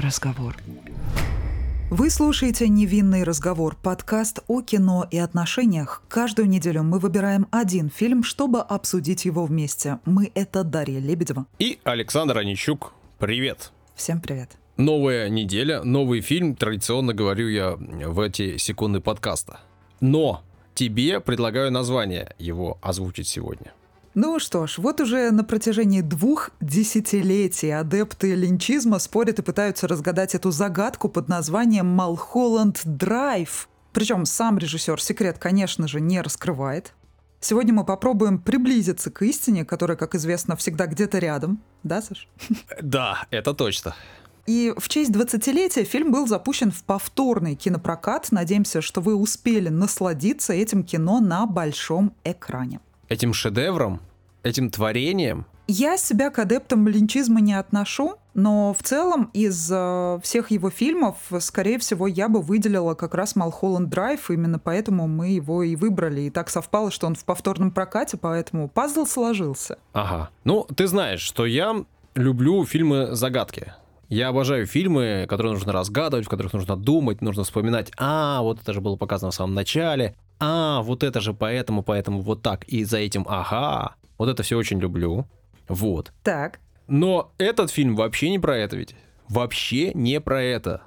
разговор. Вы слушаете «Невинный разговор» – подкаст о кино и отношениях. Каждую неделю мы выбираем один фильм, чтобы обсудить его вместе. Мы – это Дарья Лебедева. И Александр Онищук. Привет. Всем привет. Новая неделя, новый фильм, традиционно говорю я в эти секунды подкаста. Но тебе предлагаю название его озвучить сегодня. Ну что ж, вот уже на протяжении двух десятилетий адепты линчизма спорят и пытаются разгадать эту загадку под названием «Малхолланд Драйв». Причем сам режиссер секрет, конечно же, не раскрывает. Сегодня мы попробуем приблизиться к истине, которая, как известно, всегда где-то рядом. Да, Саш? Да, это точно. И в честь 20-летия фильм был запущен в повторный кинопрокат. Надеемся, что вы успели насладиться этим кино на большом экране. Этим шедевром этим творением? Я себя к адептам линчизма не отношу, но в целом из э, всех его фильмов, скорее всего, я бы выделила как раз Малхолланд Драйв, именно поэтому мы его и выбрали. И так совпало, что он в повторном прокате, поэтому пазл сложился. Ага. Ну, ты знаешь, что я люблю фильмы-загадки. Я обожаю фильмы, которые нужно разгадывать, в которых нужно думать, нужно вспоминать, а, вот это же было показано в самом начале, а, вот это же поэтому, поэтому вот так, и за этим, ага. Вот это все очень люблю. Вот. Так. Но этот фильм вообще не про это ведь. Вообще не про это.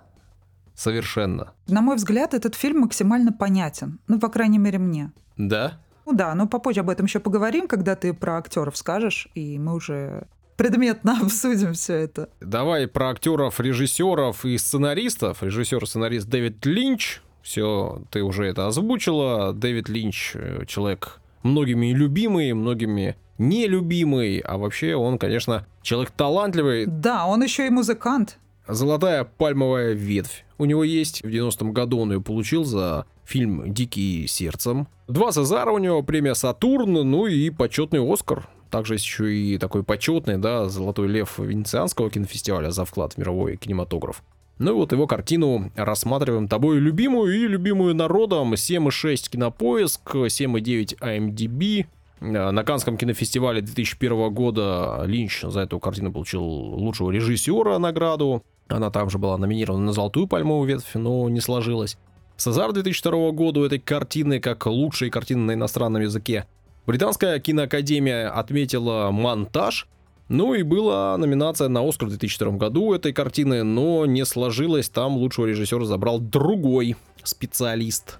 Совершенно. На мой взгляд, этот фильм максимально понятен. Ну, по крайней мере, мне. Да? Ну да, но попозже об этом еще поговорим, когда ты про актеров скажешь, и мы уже предметно обсудим все это. Давай про актеров, режиссеров и сценаристов. Режиссер и сценарист Дэвид Линч. Все, ты уже это озвучила. Дэвид Линч э, человек многими любимый, многими нелюбимый, а вообще он, конечно, человек талантливый. Да, он еще и музыкант. Золотая пальмовая ветвь. У него есть. В 90-м году он ее получил за фильм «Дикий сердцем». Два Цезара у него, премия «Сатурн», ну и почетный «Оскар». Также есть еще и такой почетный, да, «Золотой лев» Венецианского кинофестиваля за вклад в мировой кинематограф. Ну и вот его картину рассматриваем тобой любимую и любимую народом. 7,6 кинопоиск, 7,9 IMDb. На Канском кинофестивале 2001 года Линч за эту картину получил лучшего режиссера награду. Она также была номинирована на «Золотую пальмовую ветвь», но не сложилось. Сазар 2002 года у этой картины как лучшей картины на иностранном языке. Британская киноакадемия отметила монтаж – ну и была номинация на Оскар в 2002 году этой картины, но не сложилось, там лучшего режиссера забрал другой специалист.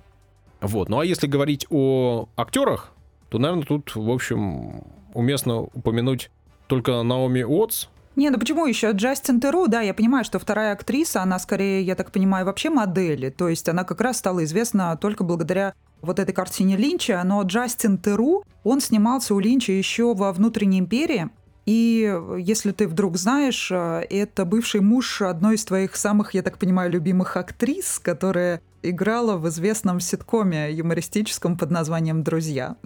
Вот, ну а если говорить о актерах, то, наверное, тут, в общем, уместно упомянуть только Наоми Уотс, не, ну почему еще? Джастин Теру, да, я понимаю, что вторая актриса, она скорее, я так понимаю, вообще модели. То есть она как раз стала известна только благодаря вот этой картине Линча, но Джастин Теру, он снимался у Линча еще во «Внутренней империи», и если ты вдруг знаешь, э, это бывший муж одной из твоих самых, я так понимаю, любимых актрис, которая играла в известном ситкоме юмористическом под названием «Друзья».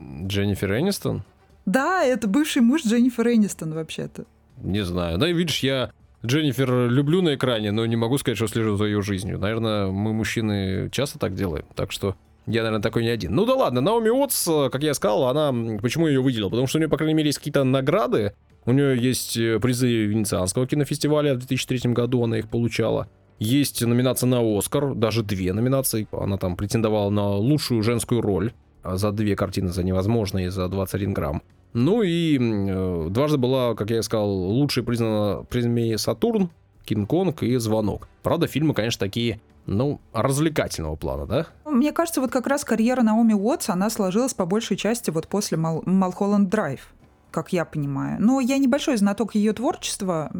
Дженнифер Энистон? Да, это бывший муж Дженнифер Энистон вообще-то. Не знаю. Да, видишь, я Дженнифер люблю на экране, но не могу сказать, что слежу за ее жизнью. Наверное, мы, мужчины, часто так делаем. Так что я, наверное, такой не один. Ну да ладно, Наоми Уотс, как я сказал, она... Почему ее выделил? Потому что у нее, по крайней мере, есть какие-то награды. У нее есть э, призы Венецианского кинофестиваля в 2003 году, она их получала. Есть номинация на Оскар, даже две номинации. Она там претендовала на лучшую женскую роль а за две картины, за невозможно и за 21 грамм. Ну и э, дважды была, как я сказал, лучшей признана премией Сатурн, Кинг-Конг и Звонок. Правда, фильмы, конечно, такие ну, развлекательного плана, да? Мне кажется, вот как раз карьера Наоми Уотс, она сложилась по большей части вот после Мал- Малхолланд Драйв, как я понимаю. Но я небольшой знаток ее творчества,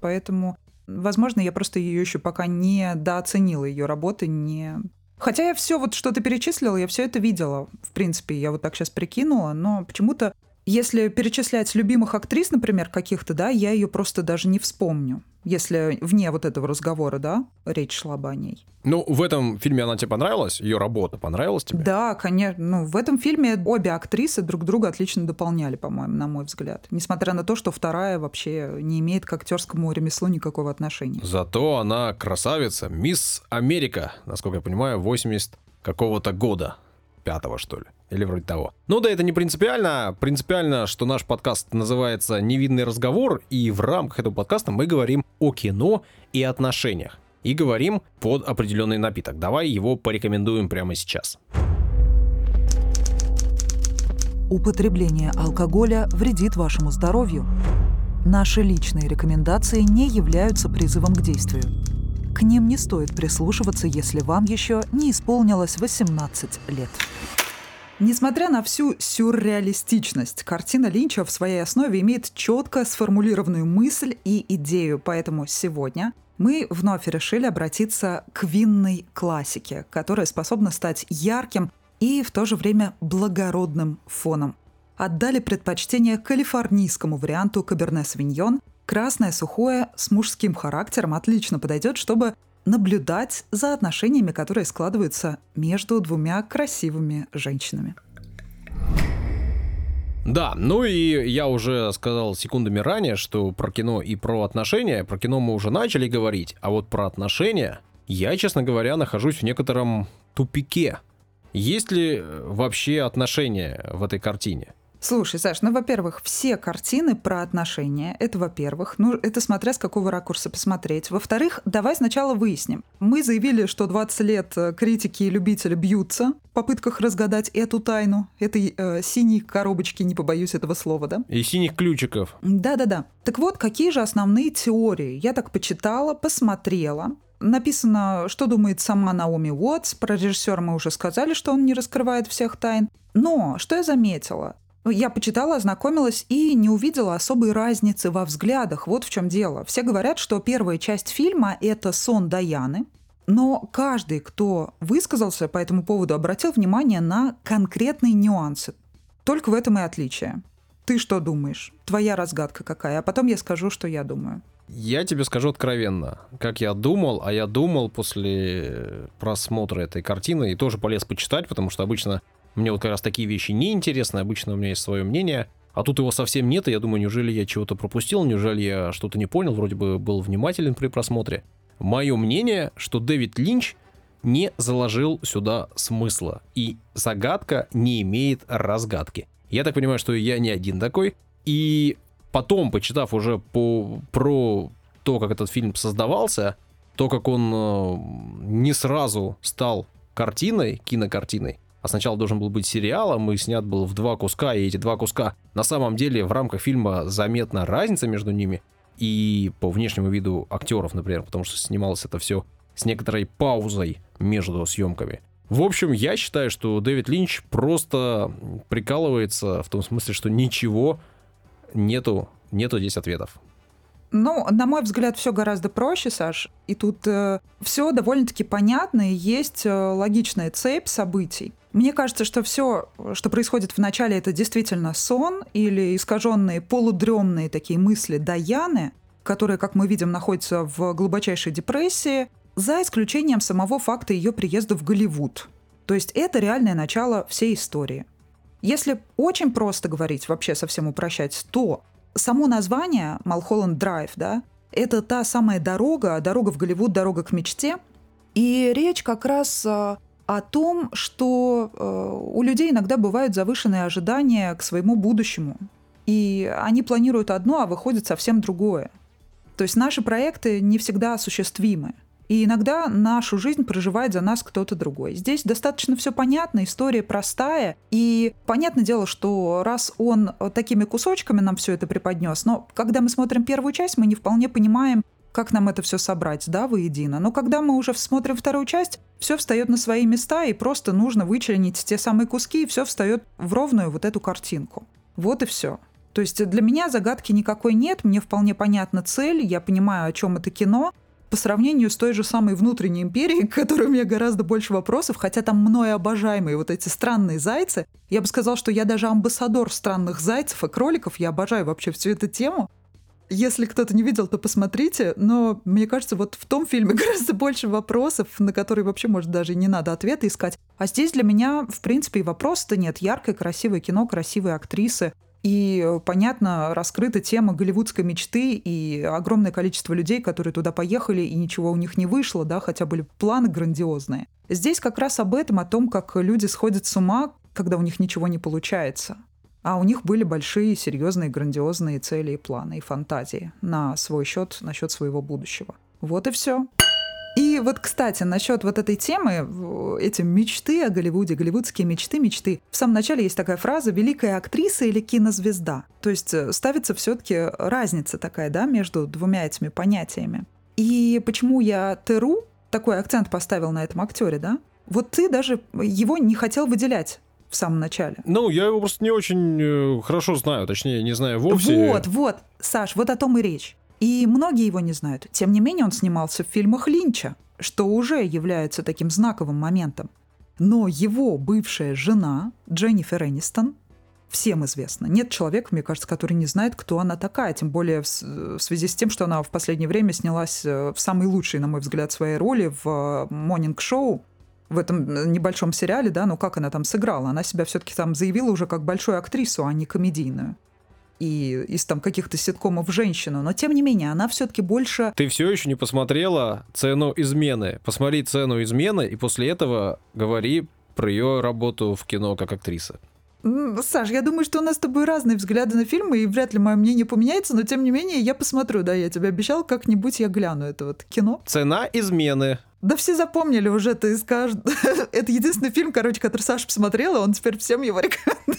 поэтому, возможно, я просто ее еще пока не дооценила, ее работы не... Хотя я все вот, что ты перечислила, я все это видела. В принципе, я вот так сейчас прикинула, но почему-то если перечислять любимых актрис, например, каких-то, да, я ее просто даже не вспомню если вне вот этого разговора, да, речь шла бы о ней. Ну, в этом фильме она тебе понравилась? Ее работа понравилась тебе? Да, конечно. Ну, в этом фильме обе актрисы друг друга отлично дополняли, по-моему, на мой взгляд. Несмотря на то, что вторая вообще не имеет к актерскому ремеслу никакого отношения. Зато она красавица, мисс Америка, насколько я понимаю, 80 какого-то года. Пятого, что ли. Или вроде того. Ну да, это не принципиально. Принципиально, что наш подкаст называется «Невинный разговор», и в рамках этого подкаста мы говорим о кино и отношениях. И говорим под определенный напиток. Давай его порекомендуем прямо сейчас. Употребление алкоголя вредит вашему здоровью. Наши личные рекомендации не являются призывом к действию. К ним не стоит прислушиваться, если вам еще не исполнилось 18 лет. Несмотря на всю сюрреалистичность, картина Линча в своей основе имеет четко сформулированную мысль и идею, поэтому сегодня мы вновь решили обратиться к винной классике, которая способна стать ярким и в то же время благородным фоном. Отдали предпочтение калифорнийскому варианту Каберне Савиньон. Красное сухое с мужским характером отлично подойдет, чтобы наблюдать за отношениями, которые складываются между двумя красивыми женщинами. Да, ну и я уже сказал секундами ранее, что про кино и про отношения, про кино мы уже начали говорить, а вот про отношения я, честно говоря, нахожусь в некотором тупике. Есть ли вообще отношения в этой картине? Слушай, Саш, ну, во-первых, все картины про отношения, это во-первых, ну, это смотря с какого ракурса посмотреть. Во-вторых, давай сначала выясним. Мы заявили, что 20 лет э, критики и любители бьются в попытках разгадать эту тайну, этой э, синей коробочки, не побоюсь этого слова, да? И синих ключиков. Да-да-да. Так вот, какие же основные теории? Я так почитала, посмотрела. Написано, что думает сама Наоми Уотс. Про режиссера мы уже сказали, что он не раскрывает всех тайн. Но что я заметила? Я почитала, ознакомилась и не увидела особой разницы во взглядах. Вот в чем дело. Все говорят, что первая часть фильма — это сон Даяны, но каждый, кто высказался по этому поводу, обратил внимание на конкретные нюансы. Только в этом и отличие. Ты что думаешь? Твоя разгадка какая? А потом я скажу, что я думаю. Я тебе скажу откровенно, как я думал, а я думал после просмотра этой картины и тоже полез почитать, потому что обычно мне вот как раз такие вещи не интересны, обычно у меня есть свое мнение. А тут его совсем нет, и я думаю, неужели я чего-то пропустил, неужели я что-то не понял, вроде бы был внимателен при просмотре. Мое мнение, что Дэвид Линч не заложил сюда смысла, и загадка не имеет разгадки. Я так понимаю, что я не один такой, и потом, почитав уже по, про то, как этот фильм создавался, то, как он э, не сразу стал картиной, кинокартиной, а сначала должен был быть сериалом и снят был в два куска, и эти два куска на самом деле в рамках фильма заметна разница между ними и по внешнему виду актеров, например, потому что снималось это все с некоторой паузой между съемками. В общем, я считаю, что Дэвид Линч просто прикалывается в том смысле, что ничего нету, нету здесь ответов. Ну, на мой взгляд, все гораздо проще, Саш. И тут э, все довольно-таки понятно, и есть э, логичная цепь событий. Мне кажется, что все, что происходит в начале, это действительно сон или искаженные полудремные такие мысли Даяны, которые, как мы видим, находятся в глубочайшей депрессии, за исключением самого факта ее приезда в Голливуд. То есть это реальное начало всей истории. Если очень просто говорить, вообще совсем упрощать, то само название Малхолланд Драйв, да, это та самая дорога, дорога в Голливуд, дорога к мечте. И речь как раз а, о том, что э, у людей иногда бывают завышенные ожидания к своему будущему. И они планируют одно, а выходит совсем другое. То есть наши проекты не всегда осуществимы. И иногда нашу жизнь проживает за нас кто-то другой. Здесь достаточно все понятно, история простая. И понятное дело, что раз он такими кусочками нам все это преподнес, но когда мы смотрим первую часть, мы не вполне понимаем, как нам это все собрать, да, воедино. Но когда мы уже смотрим вторую часть, все встает на свои места, и просто нужно вычленить те самые куски, и все встает в ровную вот эту картинку. Вот и все. То есть для меня загадки никакой нет, мне вполне понятна цель, я понимаю, о чем это кино, по сравнению с той же самой внутренней империей, к которой у меня гораздо больше вопросов, хотя там мною обожаемые вот эти странные зайцы, я бы сказал, что я даже амбассадор странных зайцев и кроликов, я обожаю вообще всю эту тему, если кто-то не видел, то посмотрите. Но мне кажется, вот в том фильме гораздо больше вопросов, на которые вообще, может, даже и не надо ответа искать. А здесь для меня, в принципе, и вопроса-то нет. Яркое, красивое кино, красивые актрисы. И, понятно, раскрыта тема голливудской мечты и огромное количество людей, которые туда поехали, и ничего у них не вышло, да, хотя были планы грандиозные. Здесь как раз об этом, о том, как люди сходят с ума, когда у них ничего не получается. А у них были большие, серьезные, грандиозные цели и планы, и фантазии на свой счет, насчет своего будущего. Вот и все. И вот, кстати, насчет вот этой темы, эти мечты о Голливуде, голливудские мечты, мечты. В самом начале есть такая фраза «великая актриса» или «кинозвезда». То есть э, ставится все таки разница такая, да, между двумя этими понятиями. И почему я Теру такой акцент поставил на этом актере, да? Вот ты даже его не хотел выделять в самом начале. Ну, я его просто не очень э, хорошо знаю, точнее, не знаю вовсе. Вот, вот, Саш, вот о том и речь. И многие его не знают. Тем не менее, он снимался в фильмах Линча, что уже является таким знаковым моментом. Но его бывшая жена, Дженнифер Энистон, всем известна. Нет человека, мне кажется, который не знает, кто она такая. Тем более в, связи с тем, что она в последнее время снялась э, в самой лучшей, на мой взгляд, своей роли в «Монинг-шоу», в этом э, небольшом сериале, да, ну как она там сыграла? Она себя все-таки там заявила уже как большую актрису, а не комедийную и из там каких-то ситкомов женщину, но тем не менее она все-таки больше... Ты все еще не посмотрела цену измены. Посмотри цену измены и после этого говори про ее работу в кино как актриса. Саш, я думаю, что у нас с тобой разные взгляды на фильмы, и вряд ли мое мнение поменяется, но тем не менее я посмотрю, да, я тебе обещал, как-нибудь я гляну это вот кино. Цена измены. Да все запомнили уже, ты скажешь. это единственный фильм, короче, который Саша посмотрела, он теперь всем его рекомендует.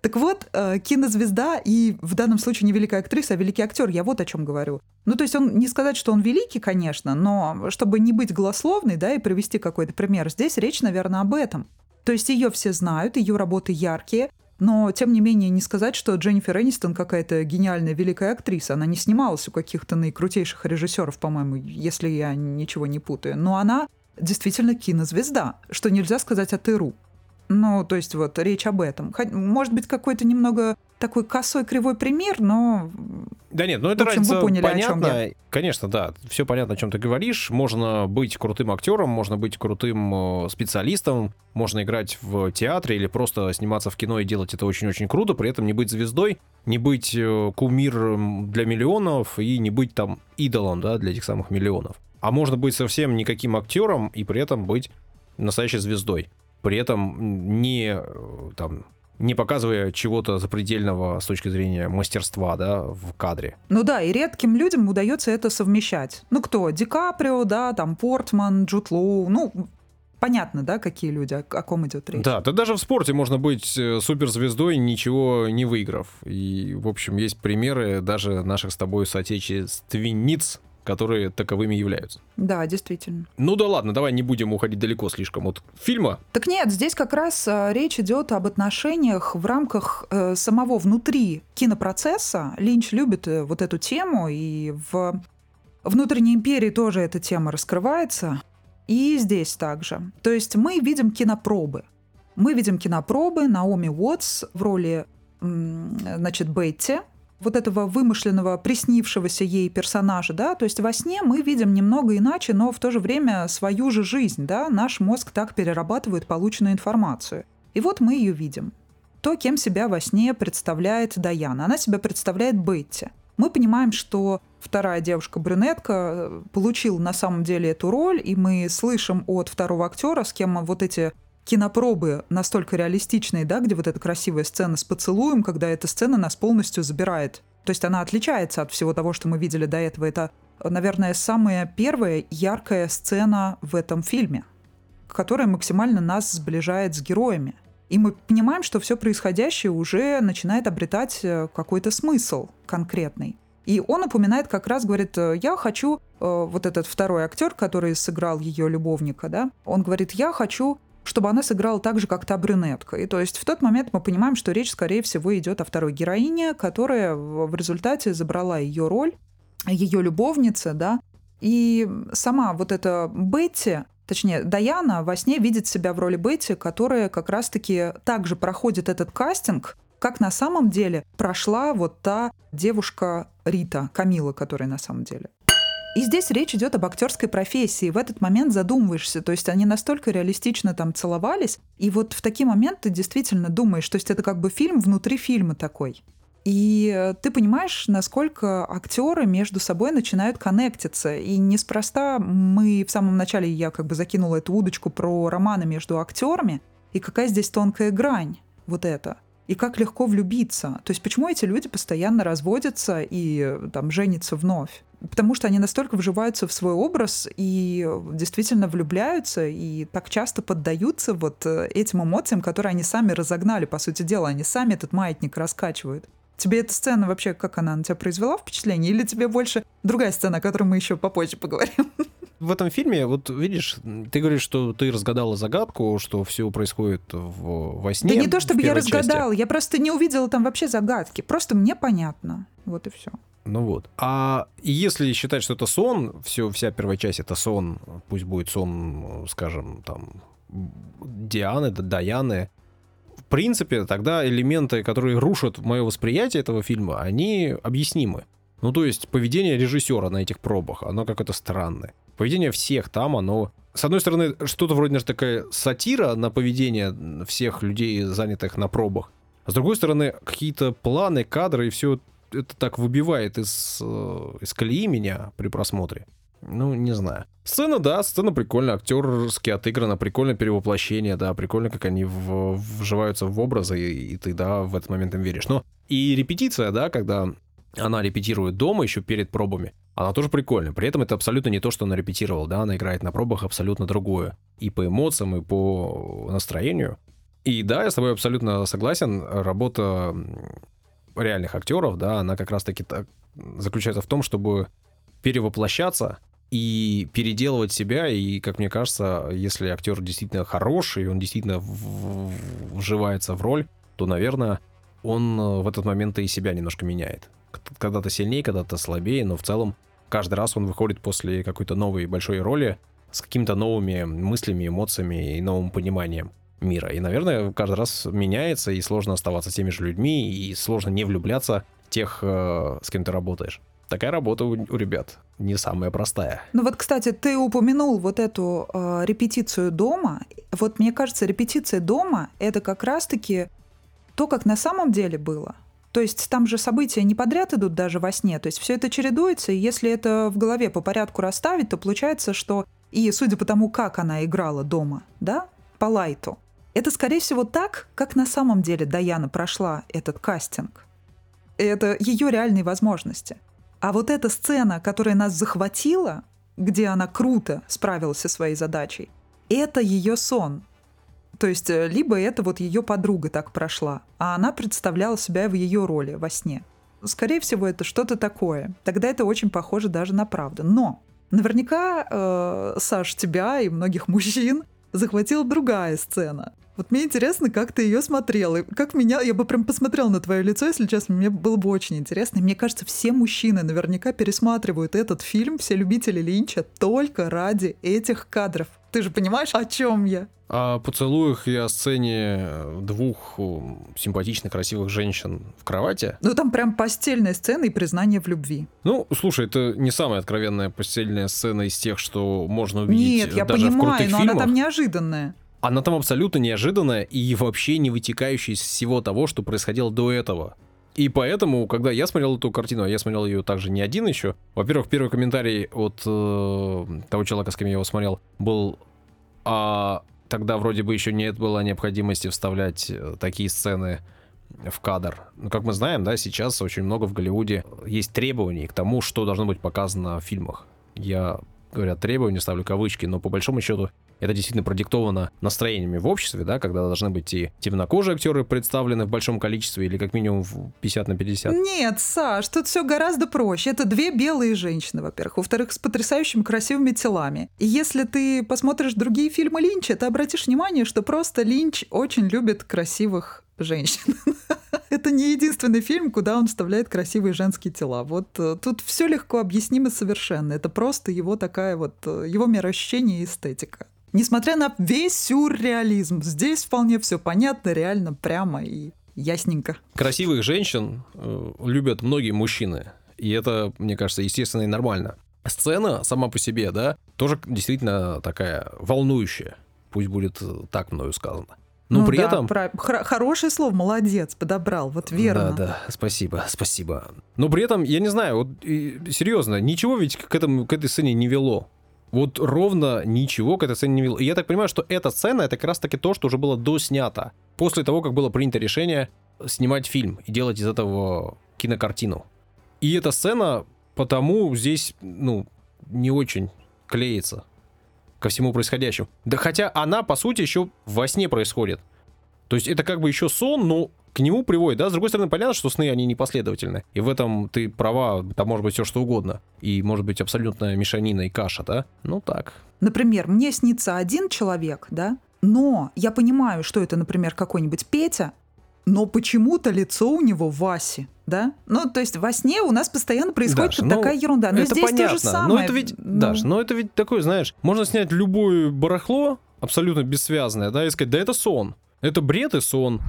Так вот, э, кинозвезда и в данном случае не великая актриса, а великий актер, я вот о чем говорю. Ну, то есть он не сказать, что он великий, конечно, но чтобы не быть голословной, да, и привести какой-то пример, здесь речь, наверное, об этом. То есть ее все знают, ее работы яркие, но, тем не менее, не сказать, что Дженнифер Энистон какая-то гениальная великая актриса. Она не снималась у каких-то наикрутейших режиссеров, по-моему, если я ничего не путаю. Но она действительно кинозвезда, что нельзя сказать о Тыру. Ну, то есть вот речь об этом. Может быть, какой-то немного такой косой кривой пример, но... Да нет, ну это в общем, разница поняли, понятно. Конечно, да, все понятно, о чем ты говоришь. Можно быть крутым актером, можно быть крутым э, специалистом, можно играть в театре или просто сниматься в кино и делать это очень-очень круто, при этом не быть звездой, не быть э, кумиром для миллионов и не быть там идолом, да, для этих самых миллионов. А можно быть совсем никаким актером и при этом быть настоящей звездой при этом не, э, там, не показывая чего-то запредельного с точки зрения мастерства, да, в кадре. Ну да, и редким людям удается это совмещать. Ну кто? Ди Каприо, да, там Портман, Джуд Лоу, ну, понятно, да, какие люди, о, о ком идет речь. Да, да даже в спорте можно быть э, суперзвездой, ничего не выиграв. И, в общем, есть примеры даже наших с тобой соотечественниц, которые таковыми являются. Да, действительно. Ну да ладно, давай не будем уходить далеко слишком от фильма. Так нет, здесь как раз э, речь идет об отношениях в рамках э, самого внутри кинопроцесса. Линч любит э, вот эту тему, и в внутренней империи тоже эта тема раскрывается. И здесь также. То есть мы видим кинопробы. Мы видим кинопробы Наоми Уотс в роли значит, Бетти, вот этого вымышленного, приснившегося ей персонажа, да, то есть во сне мы видим немного иначе, но в то же время свою же жизнь, да, наш мозг так перерабатывает полученную информацию. И вот мы ее видим. То, кем себя во сне представляет Даяна. Она себя представляет Бетти. Мы понимаем, что вторая девушка-брюнетка э, получила на самом деле эту роль, и мы слышим от второго актера, с кем вот эти кинопробы настолько реалистичные, да, где вот эта красивая сцена с поцелуем, когда эта сцена нас полностью забирает. То есть она отличается от всего того, что мы видели до этого. Это, наверное, самая первая яркая сцена в этом фильме, которая максимально нас сближает с героями. И мы понимаем, что все происходящее уже начинает обретать э, какой-то смысл конкретный. И он упоминает как раз, говорит, «Э, я хочу, э, вот этот второй актер, который сыграл ее любовника, да, он говорит, я хочу чтобы она сыграла так же, как та брюнетка. И то есть в тот момент мы понимаем, что речь, скорее всего, идет о второй героине, которая в результате забрала ее роль, ее любовница, да, и сама вот эта Бетти, точнее, Даяна во сне видит себя в роли Бетти, которая как раз-таки также проходит этот кастинг, как на самом деле прошла вот та девушка Рита, Камила, которая на самом деле. И здесь речь идет об актерской профессии. В этот момент задумываешься. То есть они настолько реалистично там целовались. И вот в такие моменты действительно думаешь. То есть это как бы фильм внутри фильма такой. И э, ты понимаешь, насколько актеры между собой начинают коннектиться. И неспроста мы в самом начале, я как бы закинула эту удочку про романы между актерами. И какая здесь тонкая грань вот это. И как легко влюбиться. То есть почему эти люди постоянно разводятся и там женятся вновь? Потому что они настолько вживаются в свой образ и действительно влюбляются и так часто поддаются вот э, этим эмоциям, которые они сами разогнали, по сути дела. Они сами этот маятник раскачивают. Тебе эта сцена вообще, как она на тебя произвела впечатление? Или тебе больше другая сцена, о которой мы еще попозже поговорим? В этом фильме, вот видишь, ты говоришь, что ты разгадала загадку, что все происходит в, во сне. Да не то, чтобы я разгадала, части. я просто не увидела там вообще загадки. Просто мне понятно. Вот и все. Ну вот. А если считать, что это сон, все, вся первая часть это сон, пусть будет сон, скажем, там, Дианы, Даяны, в принципе, тогда элементы, которые рушат мое восприятие этого фильма, они объяснимы. Ну, то есть поведение режиссера на этих пробах, оно какое-то странное. Поведение всех там, оно... С одной стороны, что-то вроде даже такая сатира на поведение всех людей, занятых на пробах. А с другой стороны, какие-то планы, кадры и все это так выбивает из, э, из колеи меня при просмотре. Ну, не знаю. Сцена, да, сцена прикольная, актерски отыграна, прикольное перевоплощение, да, прикольно, как они в, вживаются в образы, и, и ты, да, в этот момент им веришь. Но и репетиция, да, когда она репетирует дома еще перед пробами, она тоже прикольная. При этом это абсолютно не то, что она репетировала, да, она играет на пробах абсолютно другое. И по эмоциям, и по настроению. И да, я с тобой абсолютно согласен, работа реальных актеров, да, она как раз-таки так заключается в том, чтобы перевоплощаться и переделывать себя. И, как мне кажется, если актер действительно хороший, он действительно вживается в роль, то, наверное, он э, в этот момент и себя немножко меняет. Когда-то сильнее, когда-то слабее, но в целом каждый раз он выходит после какой-то новой большой роли с какими-то новыми мыслями, эмоциями и новым пониманием мира. И, наверное, каждый раз меняется, и сложно оставаться теми же людьми, и сложно не влюбляться в тех, э, с кем ты работаешь. Такая работа у, ребят не самая простая. Ну вот, кстати, ты упомянул вот эту э, репетицию дома. Вот мне кажется, репетиция дома — это как раз-таки то, как на самом деле было. То есть там же события не подряд идут даже во сне. То есть все это чередуется, и если это в голове по порядку расставить, то получается, что и судя по тому, как она играла дома, да, по лайту, это, скорее всего, так, как на самом деле Даяна прошла этот кастинг. Это ее реальные возможности. А вот эта сцена, которая нас захватила, где она круто справилась со своей задачей, это ее сон. То есть э, либо это вот ее подруга так прошла, а она представляла себя в ее роли во сне. Скорее всего, это что-то такое. Тогда это очень похоже даже на правду. Но наверняка, э, Саш, тебя и многих мужчин захватила другая сцена. Вот мне интересно, как ты ее смотрела. Как меня... Я бы прям посмотрела на твое лицо, если честно. Мне было бы очень интересно. И мне кажется, все мужчины наверняка пересматривают этот фильм, все любители Линча, только ради этих кадров. Ты же понимаешь, о чем я? О поцелуях и о сцене двух симпатичных, красивых женщин в кровати. Ну, там прям постельная сцена и признание в любви. Ну, слушай, это не самая откровенная постельная сцена из тех, что можно увидеть Нет, я даже понимаю, в крутых но фильмах. она там неожиданная. Она там абсолютно неожиданная и вообще не вытекающая из всего того, что происходило до этого. И поэтому, когда я смотрел эту картину, а я смотрел ее также не один еще, во-первых, первый комментарий от э, того человека, с кем я его смотрел, был а тогда вроде бы еще нет было необходимости вставлять э, такие сцены в кадр. Ну, как мы знаем, да, сейчас очень много в Голливуде есть требований к тому, что должно быть показано в фильмах. Я, говоря требования, ставлю кавычки, но по большому счету это действительно продиктовано настроениями в обществе, да, когда должны быть и темнокожие актеры представлены в большом количестве или как минимум в 50 на 50. Нет, Саш, тут все гораздо проще. Это две белые женщины, во-первых. Во-вторых, с потрясающими красивыми телами. И если ты посмотришь другие фильмы Линча, ты обратишь внимание, что просто Линч очень любит красивых женщин. Это не единственный фильм, куда он вставляет красивые женские тела. Вот э, тут все легко объяснимо совершенно. Это просто его такая вот, э, его мироощущение и эстетика. Несмотря на весь сюрреализм, здесь вполне все понятно, реально, прямо и ясненько. Красивых женщин э, любят многие мужчины. И это, мне кажется, естественно и нормально. Сцена сама по себе, да, тоже действительно такая волнующая. Пусть будет так мною сказано. Но ну при да, этом... Про... Хорошее слово, молодец, подобрал, вот верно. Да, да, спасибо, спасибо. Но при этом, я не знаю, вот и, серьезно, ничего ведь к, этому, к этой сцене не вело. Вот ровно ничего к этой сцене не видел. И я так понимаю, что эта сцена это как раз таки то, что уже было доснято. После того, как было принято решение снимать фильм и делать из этого кинокартину. И эта сцена потому здесь, ну, не очень клеится ко всему происходящему. Да хотя она, по сути, еще во сне происходит. То есть это как бы еще сон, но к нему приводит, да, с другой стороны, понятно, что сны, они непоследовательны, и в этом ты права, там может быть все что угодно, и может быть абсолютная мешанина и каша, да, ну так. Например, мне снится один человек, да, но я понимаю, что это, например, какой-нибудь Петя, но почему-то лицо у него Васи, да? Ну, то есть во сне у нас постоянно происходит Даш, такая ну, ерунда. Но это здесь понятно. то же самое. Но это ведь, ну... Даш, но это ведь такое, знаешь, можно снять любое барахло, абсолютно бессвязное, да, и сказать, да это сон. Это бред и сон.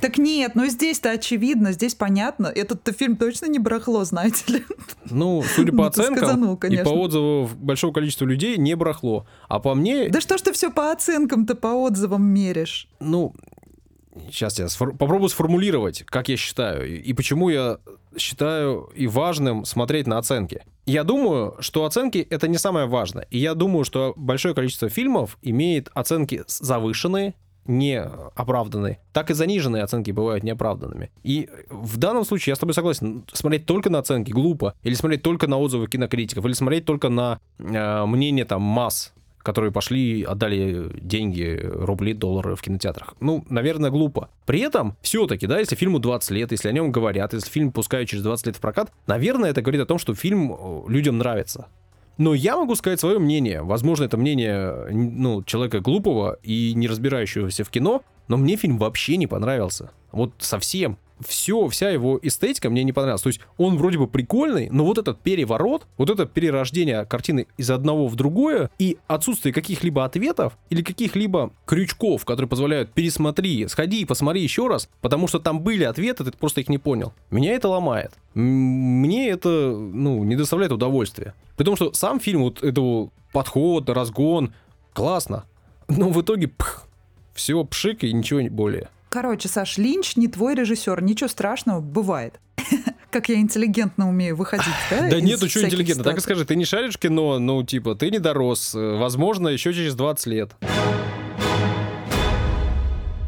Так нет, ну здесь-то очевидно, здесь понятно. Этот фильм точно не барахло, знаете ли. Ну, судя по оценкам сказанул, и по отзывам большого количества людей, не барахло. А по мне... Да что ж ты все по оценкам-то, по отзывам меришь? Ну, сейчас я сфор- попробую сформулировать, как я считаю, и почему я считаю и важным смотреть на оценки. Я думаю, что оценки — это не самое важное. И я думаю, что большое количество фильмов имеет оценки завышенные, не оправданы, так и заниженные оценки бывают неоправданными. И в данном случае я с тобой согласен. Смотреть только на оценки глупо, или смотреть только на отзывы кинокритиков, или смотреть только на э, мнение там масс, которые пошли, отдали деньги, рубли, доллары в кинотеатрах. Ну, наверное, глупо. При этом, все-таки, да, если фильму 20 лет, если о нем говорят, если фильм пускают через 20 лет в прокат, наверное, это говорит о том, что фильм э, людям нравится. Но я могу сказать свое мнение. Возможно, это мнение ну, человека глупого и не разбирающегося в кино, но мне фильм вообще не понравился. Вот совсем все, вся его эстетика мне не понравилась. То есть он вроде бы прикольный, но вот этот переворот, вот это перерождение картины из одного в другое и отсутствие каких-либо ответов или каких-либо крючков, которые позволяют пересмотри, сходи и посмотри еще раз, потому что там были ответы, ты просто их не понял. Меня это ломает. Мне это, ну, не доставляет удовольствия. При том, что сам фильм, вот этого подход, разгон, классно. Но в итоге, пх, все пшик и ничего более. Короче, Саш, Линч не твой режиссер, ничего страшного, бывает. Как я интеллигентно умею выходить, да? Да нет, что интеллигентно, так и скажи, ты не шаришь кино, ну типа, ты не дорос, э, возможно, еще через 20 лет.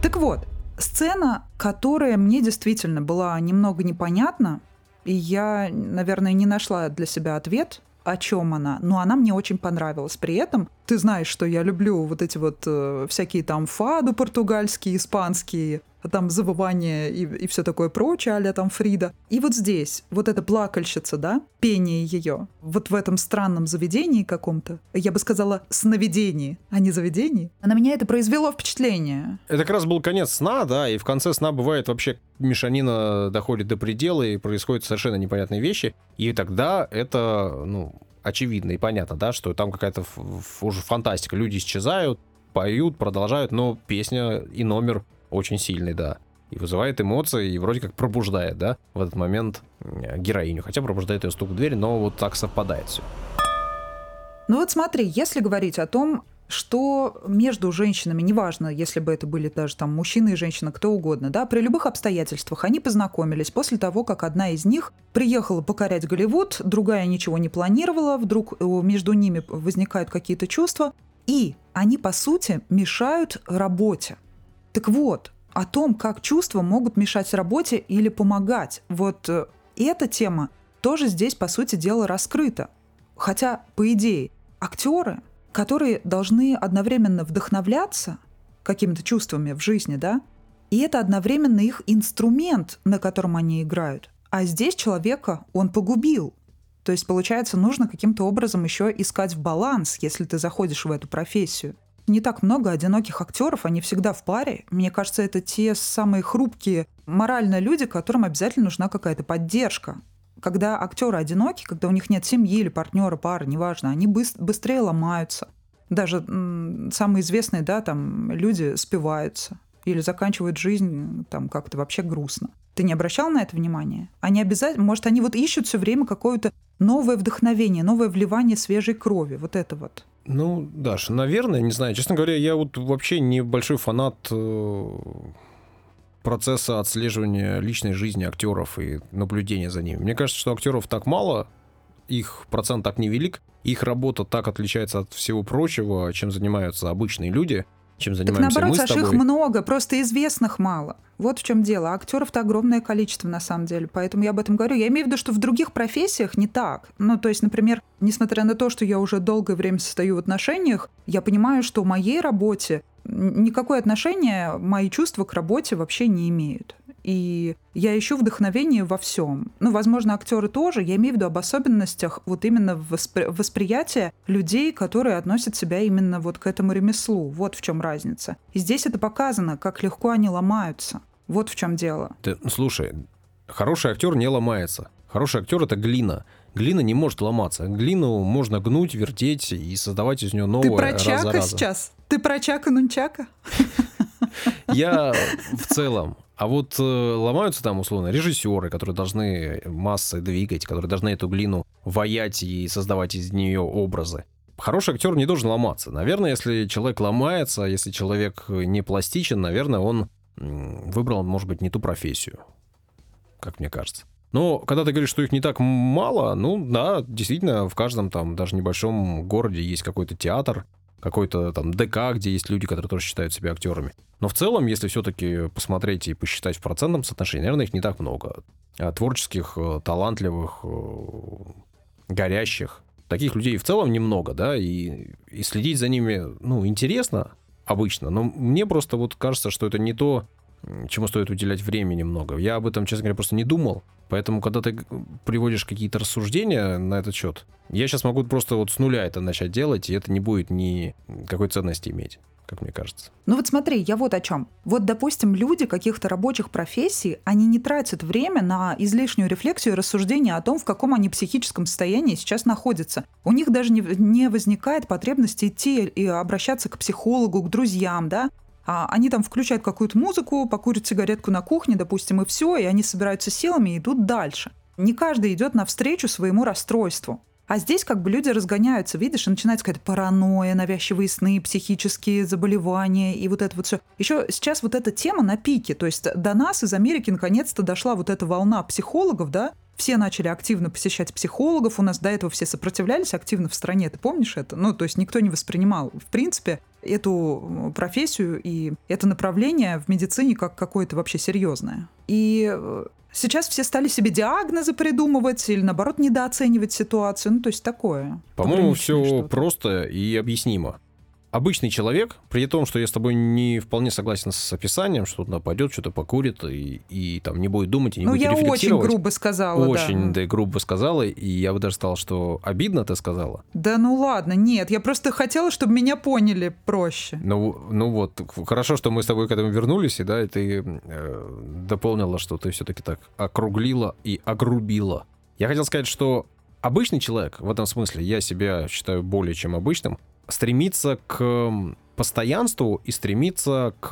Так вот, сцена, которая мне действительно была немного непонятна, и я, наверное, не нашла для себя ответ, о чем она, но она мне очень понравилась. При этом ты знаешь, что я люблю вот эти вот э, всякие там фаду португальские, испанские, там завывание и, и все такое прочее, а там Фрида. И вот здесь, вот эта плакальщица, да, пение ее, вот в этом странном заведении каком-то, я бы сказала, сновидении, а не заведении, на меня это произвело впечатление. Это как раз был конец сна, да, и в конце сна бывает вообще мешанина доходит до предела, и происходят совершенно непонятные вещи, и тогда это, ну, очевидно и понятно, да, что там какая-то уже фантастика. Люди исчезают, поют, продолжают, но песня и номер очень сильный, да. И вызывает эмоции, и вроде как пробуждает, да, в этот момент героиню. Хотя пробуждает ее стук в дверь, но вот так совпадает все. Ну вот смотри, если говорить о том, что между женщинами, неважно, если бы это были даже там мужчина и женщина, кто угодно, да, при любых обстоятельствах они познакомились после того, как одна из них приехала покорять Голливуд, другая ничего не планировала, вдруг э, между ними возникают какие-то чувства, и они, по сути, мешают работе. Так вот, о том, как чувства могут мешать работе или помогать. Вот э, эта тема тоже здесь, по сути дела, раскрыта. Хотя, по идее, актеры, которые должны одновременно вдохновляться какими-то чувствами в жизни, да, и это одновременно их инструмент, на котором они играют. А здесь человека он погубил. То есть, получается, нужно каким-то образом еще искать баланс, если ты заходишь в эту профессию не так много одиноких актеров, они всегда в паре. Мне кажется, это те самые хрупкие морально люди, которым обязательно нужна какая-то поддержка. Когда актеры одиноки, когда у них нет семьи или партнера, пары, неважно, они быстрее ломаются. Даже самые известные, да, там люди спиваются или заканчивают жизнь там как-то вообще грустно. Ты не обращал на это внимание? Они обязательно, может, они вот ищут все время какое-то новое вдохновение, новое вливание свежей крови, вот это вот. Ну, Даш, наверное, не знаю. Честно говоря, я вот вообще не большой фанат э, процесса отслеживания личной жизни актеров и наблюдения за ними. Мне кажется, что актеров так мало, их процент так невелик, их работа так отличается от всего прочего, чем занимаются обычные люди, чем занимаемся так наоборот, мы Саш, их много, просто известных мало. Вот в чем дело. Актеров-то огромное количество на самом деле. Поэтому я об этом говорю. Я имею в виду, что в других профессиях не так. Ну, то есть, например, несмотря на то, что я уже долгое время состою в отношениях, я понимаю, что в моей работе никакое отношение мои чувства к работе вообще не имеют. И я ищу вдохновение во всем. Ну, возможно, актеры тоже. Я имею в виду об особенностях вот именно воспри- восприятия людей, которые относят себя именно вот к этому ремеслу. Вот в чем разница. И здесь это показано, как легко они ломаются. Вот в чем дело. Ты, ну, слушай, хороший актер не ломается. Хороший актер это глина. Глина не может ломаться. Глину можно гнуть, вертеть и создавать из нее новое Ты про раз Чака сейчас? Ты про Чака Нунчака? Я в целом. А вот э, ломаются там, условно, режиссеры, которые должны массы двигать, которые должны эту глину ваять и создавать из нее образы. Хороший актер не должен ломаться. Наверное, если человек ломается, если человек не пластичен, наверное, он выбрал, может быть, не ту профессию, как мне кажется. Но когда ты говоришь, что их не так мало, ну да, действительно, в каждом там даже небольшом городе есть какой-то театр, какой-то там ДК, где есть люди, которые тоже считают себя актерами. Но в целом, если все-таки посмотреть и посчитать в процентном соотношении, наверное, их не так много. А творческих, э, талантливых, э, горящих. Таких людей в целом немного, да, и, и следить за ними, ну, интересно обычно, но мне просто вот кажется, что это не то, чему стоит уделять времени много. Я об этом, честно говоря, просто не думал. Поэтому, когда ты приводишь какие-то рассуждения на этот счет, я сейчас могу просто вот с нуля это начать делать, и это не будет ни какой ценности иметь, как мне кажется. Ну вот смотри, я вот о чем. Вот, допустим, люди каких-то рабочих профессий, они не тратят время на излишнюю рефлексию и рассуждение о том, в каком они психическом состоянии сейчас находятся. У них даже не, не возникает потребности идти и обращаться к психологу, к друзьям, да, а они там включают какую-то музыку, покурят сигаретку на кухне, допустим, и все, и они собираются силами и идут дальше. Не каждый идет навстречу своему расстройству. А здесь как бы люди разгоняются, видишь, и начинается какая-то паранойя, навязчивые сны, психические заболевания и вот это вот все. Еще сейчас вот эта тема на пике, то есть до нас из Америки наконец-то дошла вот эта волна психологов, да, все начали активно посещать психологов, у нас до этого все сопротивлялись активно в стране, ты помнишь это? Ну, то есть никто не воспринимал, в принципе, эту профессию и это направление в медицине как какое-то вообще серьезное. И э, сейчас все стали себе диагнозы придумывать или, наоборот, недооценивать ситуацию. Ну, то есть такое. По-моему, все просто и объяснимо. Обычный человек, при том, что я с тобой не вполне согласен с описанием, что туда пойдет, что-то покурит и, и там не будет думать и не Ну, будет я очень грубо сказала, Очень, да. да, грубо сказала, и я бы даже сказал, что обидно ты сказала. Да ну ладно, нет, я просто хотела, чтобы меня поняли проще. Ну, ну вот, хорошо, что мы с тобой к этому вернулись, и да, и ты э, дополнила, что ты все-таки так округлила и огрубила. Я хотел сказать, что обычный человек, в этом смысле, я себя считаю более чем обычным, стремится к постоянству и стремится к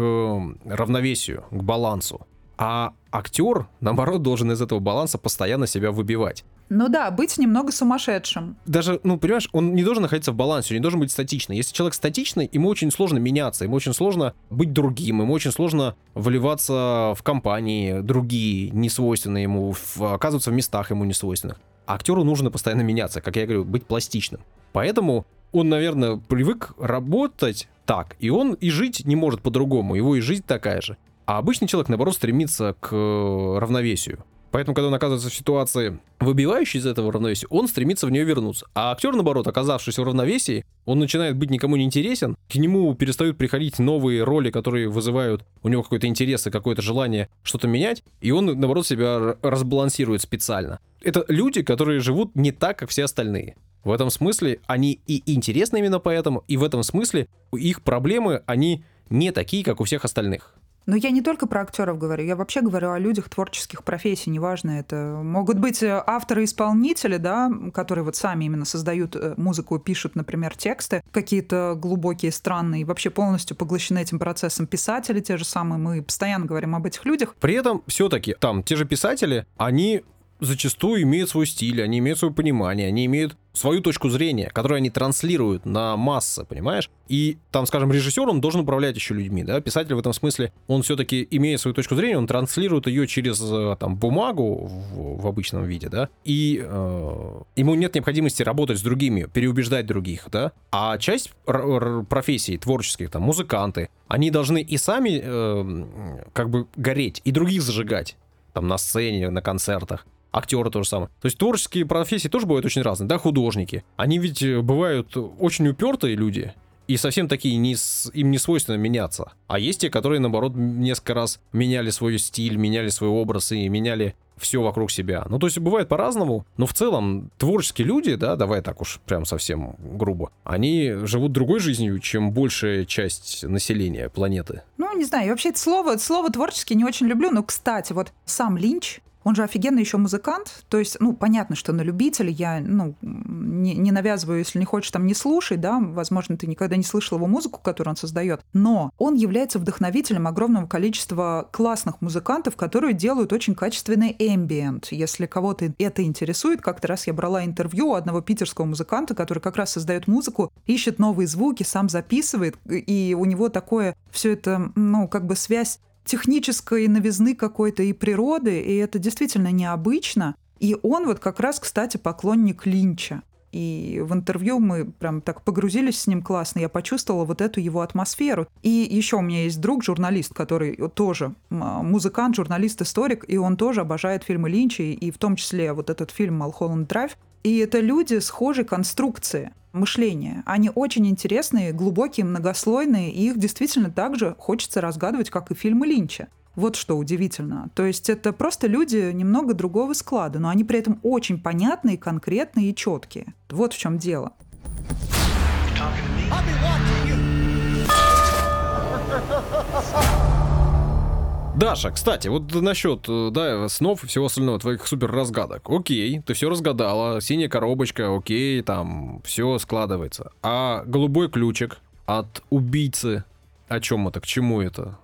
равновесию, к балансу. А актер, наоборот, должен из этого баланса постоянно себя выбивать. Ну да, быть немного сумасшедшим. даже, ну, понимаешь, он не должен находиться в балансе, он не должен быть статичный. Если человек статичный, ему очень сложно меняться, ему очень сложно быть другим, ему очень сложно вливаться в компании другие, несвойственные ему, в- оказываться в местах ему несвойственных. А актеру нужно постоянно меняться, как я говорю, быть пластичным. Поэтому он, наверное, привык работать так, и он и жить не может по-другому, его и жизнь такая же. А обычный человек, наоборот, стремится к э, равновесию. Поэтому, когда он оказывается в ситуации, выбивающей из этого равновесия, он стремится в нее вернуться. А актер, наоборот, оказавшись в равновесии, он начинает быть никому не интересен, к нему перестают приходить новые роли, которые вызывают у него какой-то интерес и какое-то желание что-то менять, и он, наоборот, себя разбалансирует специально. Это люди, которые живут не так, как все остальные. В этом смысле они и интересны именно поэтому, и в этом смысле их проблемы, они не такие, как у всех остальных. Но я не только про актеров говорю, я вообще говорю о людях творческих профессий, неважно это. Могут быть э, авторы-исполнители, да, которые вот сами именно создают э, музыку, пишут, например, тексты, какие-то глубокие, странные, вообще полностью поглощены этим процессом. Писатели те же самые, мы постоянно говорим об этих людях. При этом все-таки там те же писатели, они зачастую имеют свой стиль, они имеют свое понимание, они имеют свою точку зрения, которую они транслируют на массы, понимаешь? И там, скажем, режиссер, он должен управлять еще людьми, да? Писатель в этом смысле, он все-таки, имея свою точку зрения, он транслирует ее через э, там бумагу в, в обычном виде, да? И э, ему нет необходимости работать с другими, переубеждать других, да? А часть профессий творческих, там, музыканты, они должны и сами э, как бы гореть, и других зажигать там на сцене, на концертах актеры то же самое. То есть творческие профессии тоже бывают очень разные, да, художники. Они ведь э, бывают очень упертые люди, и совсем такие не, им не свойственно меняться. А есть те, которые, наоборот, несколько раз меняли свой стиль, меняли свой образ и меняли все вокруг себя. Ну, то есть бывает по-разному, но в целом творческие люди, да, давай так уж прям совсем грубо, они живут другой жизнью, чем большая часть населения планеты. Ну, не знаю, вообще это слово, слово творческий не очень люблю, но, кстати, вот сам Линч, он же офигенный еще музыкант. То есть, ну, понятно, что на любителя я, ну, не, не навязываю, если не хочешь, там, не слушай, да, возможно, ты никогда не слышал его музыку, которую он создает. Но он является вдохновителем огромного количества классных музыкантов, которые делают очень качественный эмбиент. Если кого-то это интересует, как-то раз я брала интервью у одного питерского музыканта, который как раз создает музыку, ищет новые звуки, сам записывает, и у него такое все это, ну, как бы связь технической новизны какой-то и природы, и это действительно необычно. И он вот как раз, кстати, поклонник Линча. И в интервью мы прям так погрузились с ним классно. Я почувствовала вот эту его атмосферу. И еще у меня есть друг, журналист, который тоже музыкант, журналист, историк, и он тоже обожает фильмы Линча, и в том числе вот этот фильм «Малхолланд Драйв». И это люди схожей конструкции мышления. Они очень интересные, глубокие, многослойные, и их действительно также хочется разгадывать, как и фильмы Линча. Вот что удивительно. То есть это просто люди немного другого склада, но они при этом очень понятные, конкретные и четкие. Вот в чем дело. I'll Даша, кстати, вот насчет, э, да, снов и всего остального, твоих супер разгадок. Окей, ты все разгадала, синяя коробочка, окей, там, все складывается. А голубой ключик от убийцы, о чем это, к чему это?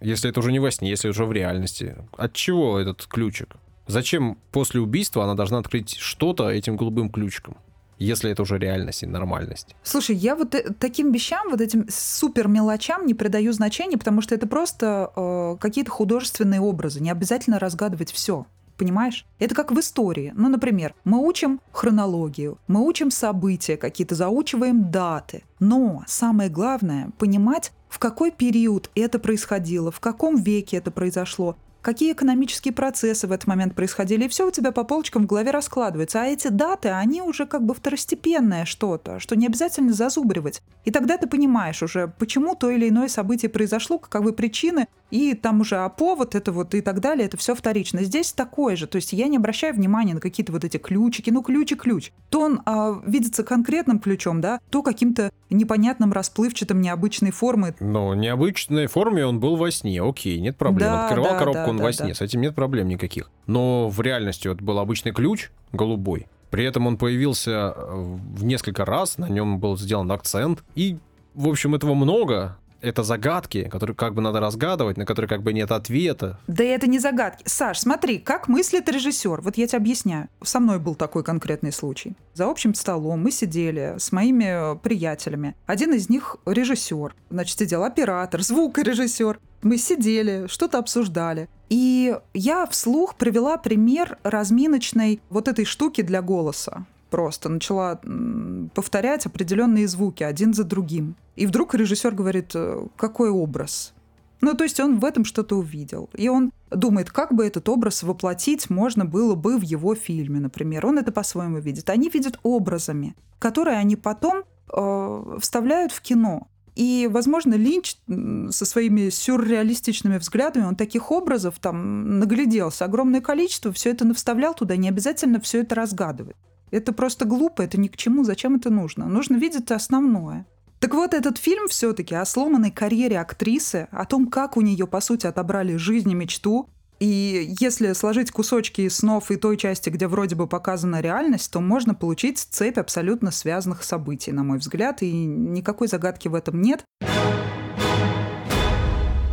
Если это уже не во сне, если уже в реальности. От чего этот ключик? Зачем после убийства она должна открыть что-то этим голубым ключиком? Если это уже реальность и нормальность. Слушай, я вот э, таким вещам, вот этим супер мелочам не придаю значения, потому что это просто э, какие-то художественные образы, не обязательно разгадывать все. Понимаешь? Это как в истории. Ну, например, мы учим хронологию, мы учим события какие-то, заучиваем даты. Но самое главное — понимать, в какой период это происходило, в каком веке это произошло, какие экономические процессы в этот момент происходили, и все у тебя по полочкам в голове раскладывается. А эти даты, они уже как бы второстепенное что-то, что не обязательно зазубривать. И тогда ты понимаешь уже, почему то или иное событие произошло, каковы причины, и там уже а повод это вот и так далее, это все вторично. Здесь такое же, то есть я не обращаю внимания на какие-то вот эти ключики, ну ключик-ключ. То он а, видится конкретным ключом, да, то каким-то непонятным, расплывчатым, необычной формы. Но необычной форме он был во сне, окей, нет проблем. Да, Открывал да, коробку да, он да, во сне, да. с этим нет проблем никаких. Но в реальности вот был обычный ключ, голубой, при этом он появился э, в несколько раз, на нем был сделан акцент. И, в общем, этого много это загадки, которые как бы надо разгадывать, на которые как бы нет ответа. Да это не загадки. Саш, смотри, как мыслит режиссер. Вот я тебе объясняю. Со мной был такой конкретный случай. За общим столом мы сидели с моими приятелями. Один из них режиссер. Значит, сидел оператор, звукорежиссер. Мы сидели, что-то обсуждали. И я вслух привела пример разминочной вот этой штуки для голоса просто начала повторять определенные звуки один за другим. И вдруг режиссер говорит, «Э, какой образ? Ну, то есть он в этом что-то увидел. И он думает, как бы этот образ воплотить можно было бы в его фильме, например. Он это по-своему видит. Они видят образами, которые они потом э, вставляют в кино. И, возможно, Линч со своими сюрреалистичными взглядами, он таких образов там нагляделся огромное количество, все это навставлял туда, не обязательно все это разгадывать. Это просто глупо, это ни к чему, зачем это нужно? Нужно видеть основное. Так вот, этот фильм все-таки о сломанной карьере актрисы, о том, как у нее, по сути, отобрали жизнь и мечту. И если сложить кусочки из снов и той части, где вроде бы показана реальность, то можно получить цепь абсолютно связанных событий, на мой взгляд, и никакой загадки в этом нет.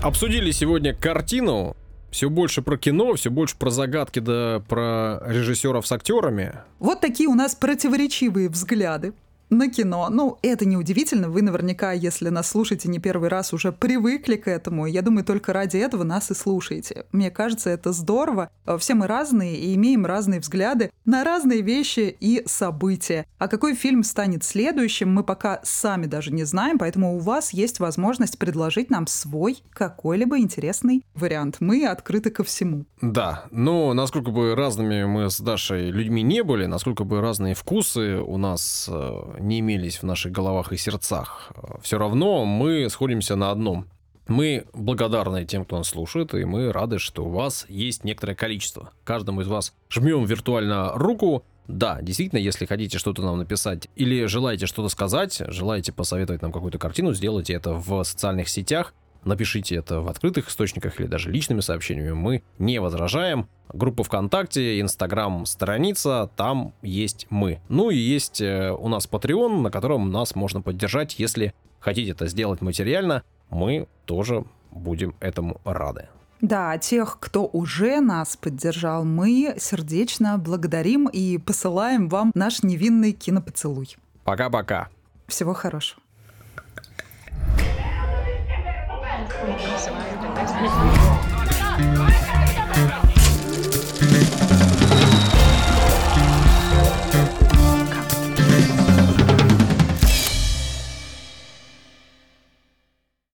Обсудили сегодня картину Все больше про кино, все больше про загадки, да про режиссеров с актерами. Вот такие у нас противоречивые взгляды на кино. Ну, это неудивительно. Вы наверняка, если нас слушаете не первый раз, уже привыкли к этому. Я думаю, только ради этого нас и слушаете. Мне кажется, это здорово. Все мы разные и имеем разные взгляды на разные вещи и события. А какой фильм станет следующим, мы пока сами даже не знаем, поэтому у вас есть возможность предложить нам свой какой-либо интересный вариант. Мы открыты ко всему. Да, но насколько бы разными мы с Дашей людьми не были, насколько бы разные вкусы у нас э, не имелись в наших головах и сердцах, все равно мы сходимся на одном. Мы благодарны тем, кто нас слушает, и мы рады, что у вас есть некоторое количество. Каждому из вас жмем виртуально руку. Да, действительно, если хотите что-то нам написать или желаете что-то сказать, желаете посоветовать нам какую-то картину, сделайте это в социальных сетях. Напишите это в открытых источниках или даже личными сообщениями. Мы не возражаем. Группа ВКонтакте, Инстаграм, страница, там есть мы. Ну и есть э, у нас Patreon, на котором нас можно поддержать, если хотите это сделать материально. Мы тоже будем этому рады. Да, тех, кто уже нас поддержал, мы сердечно благодарим и посылаем вам наш невинный кинопоцелуй. Пока-пока. Всего хорошего. Thank you so much.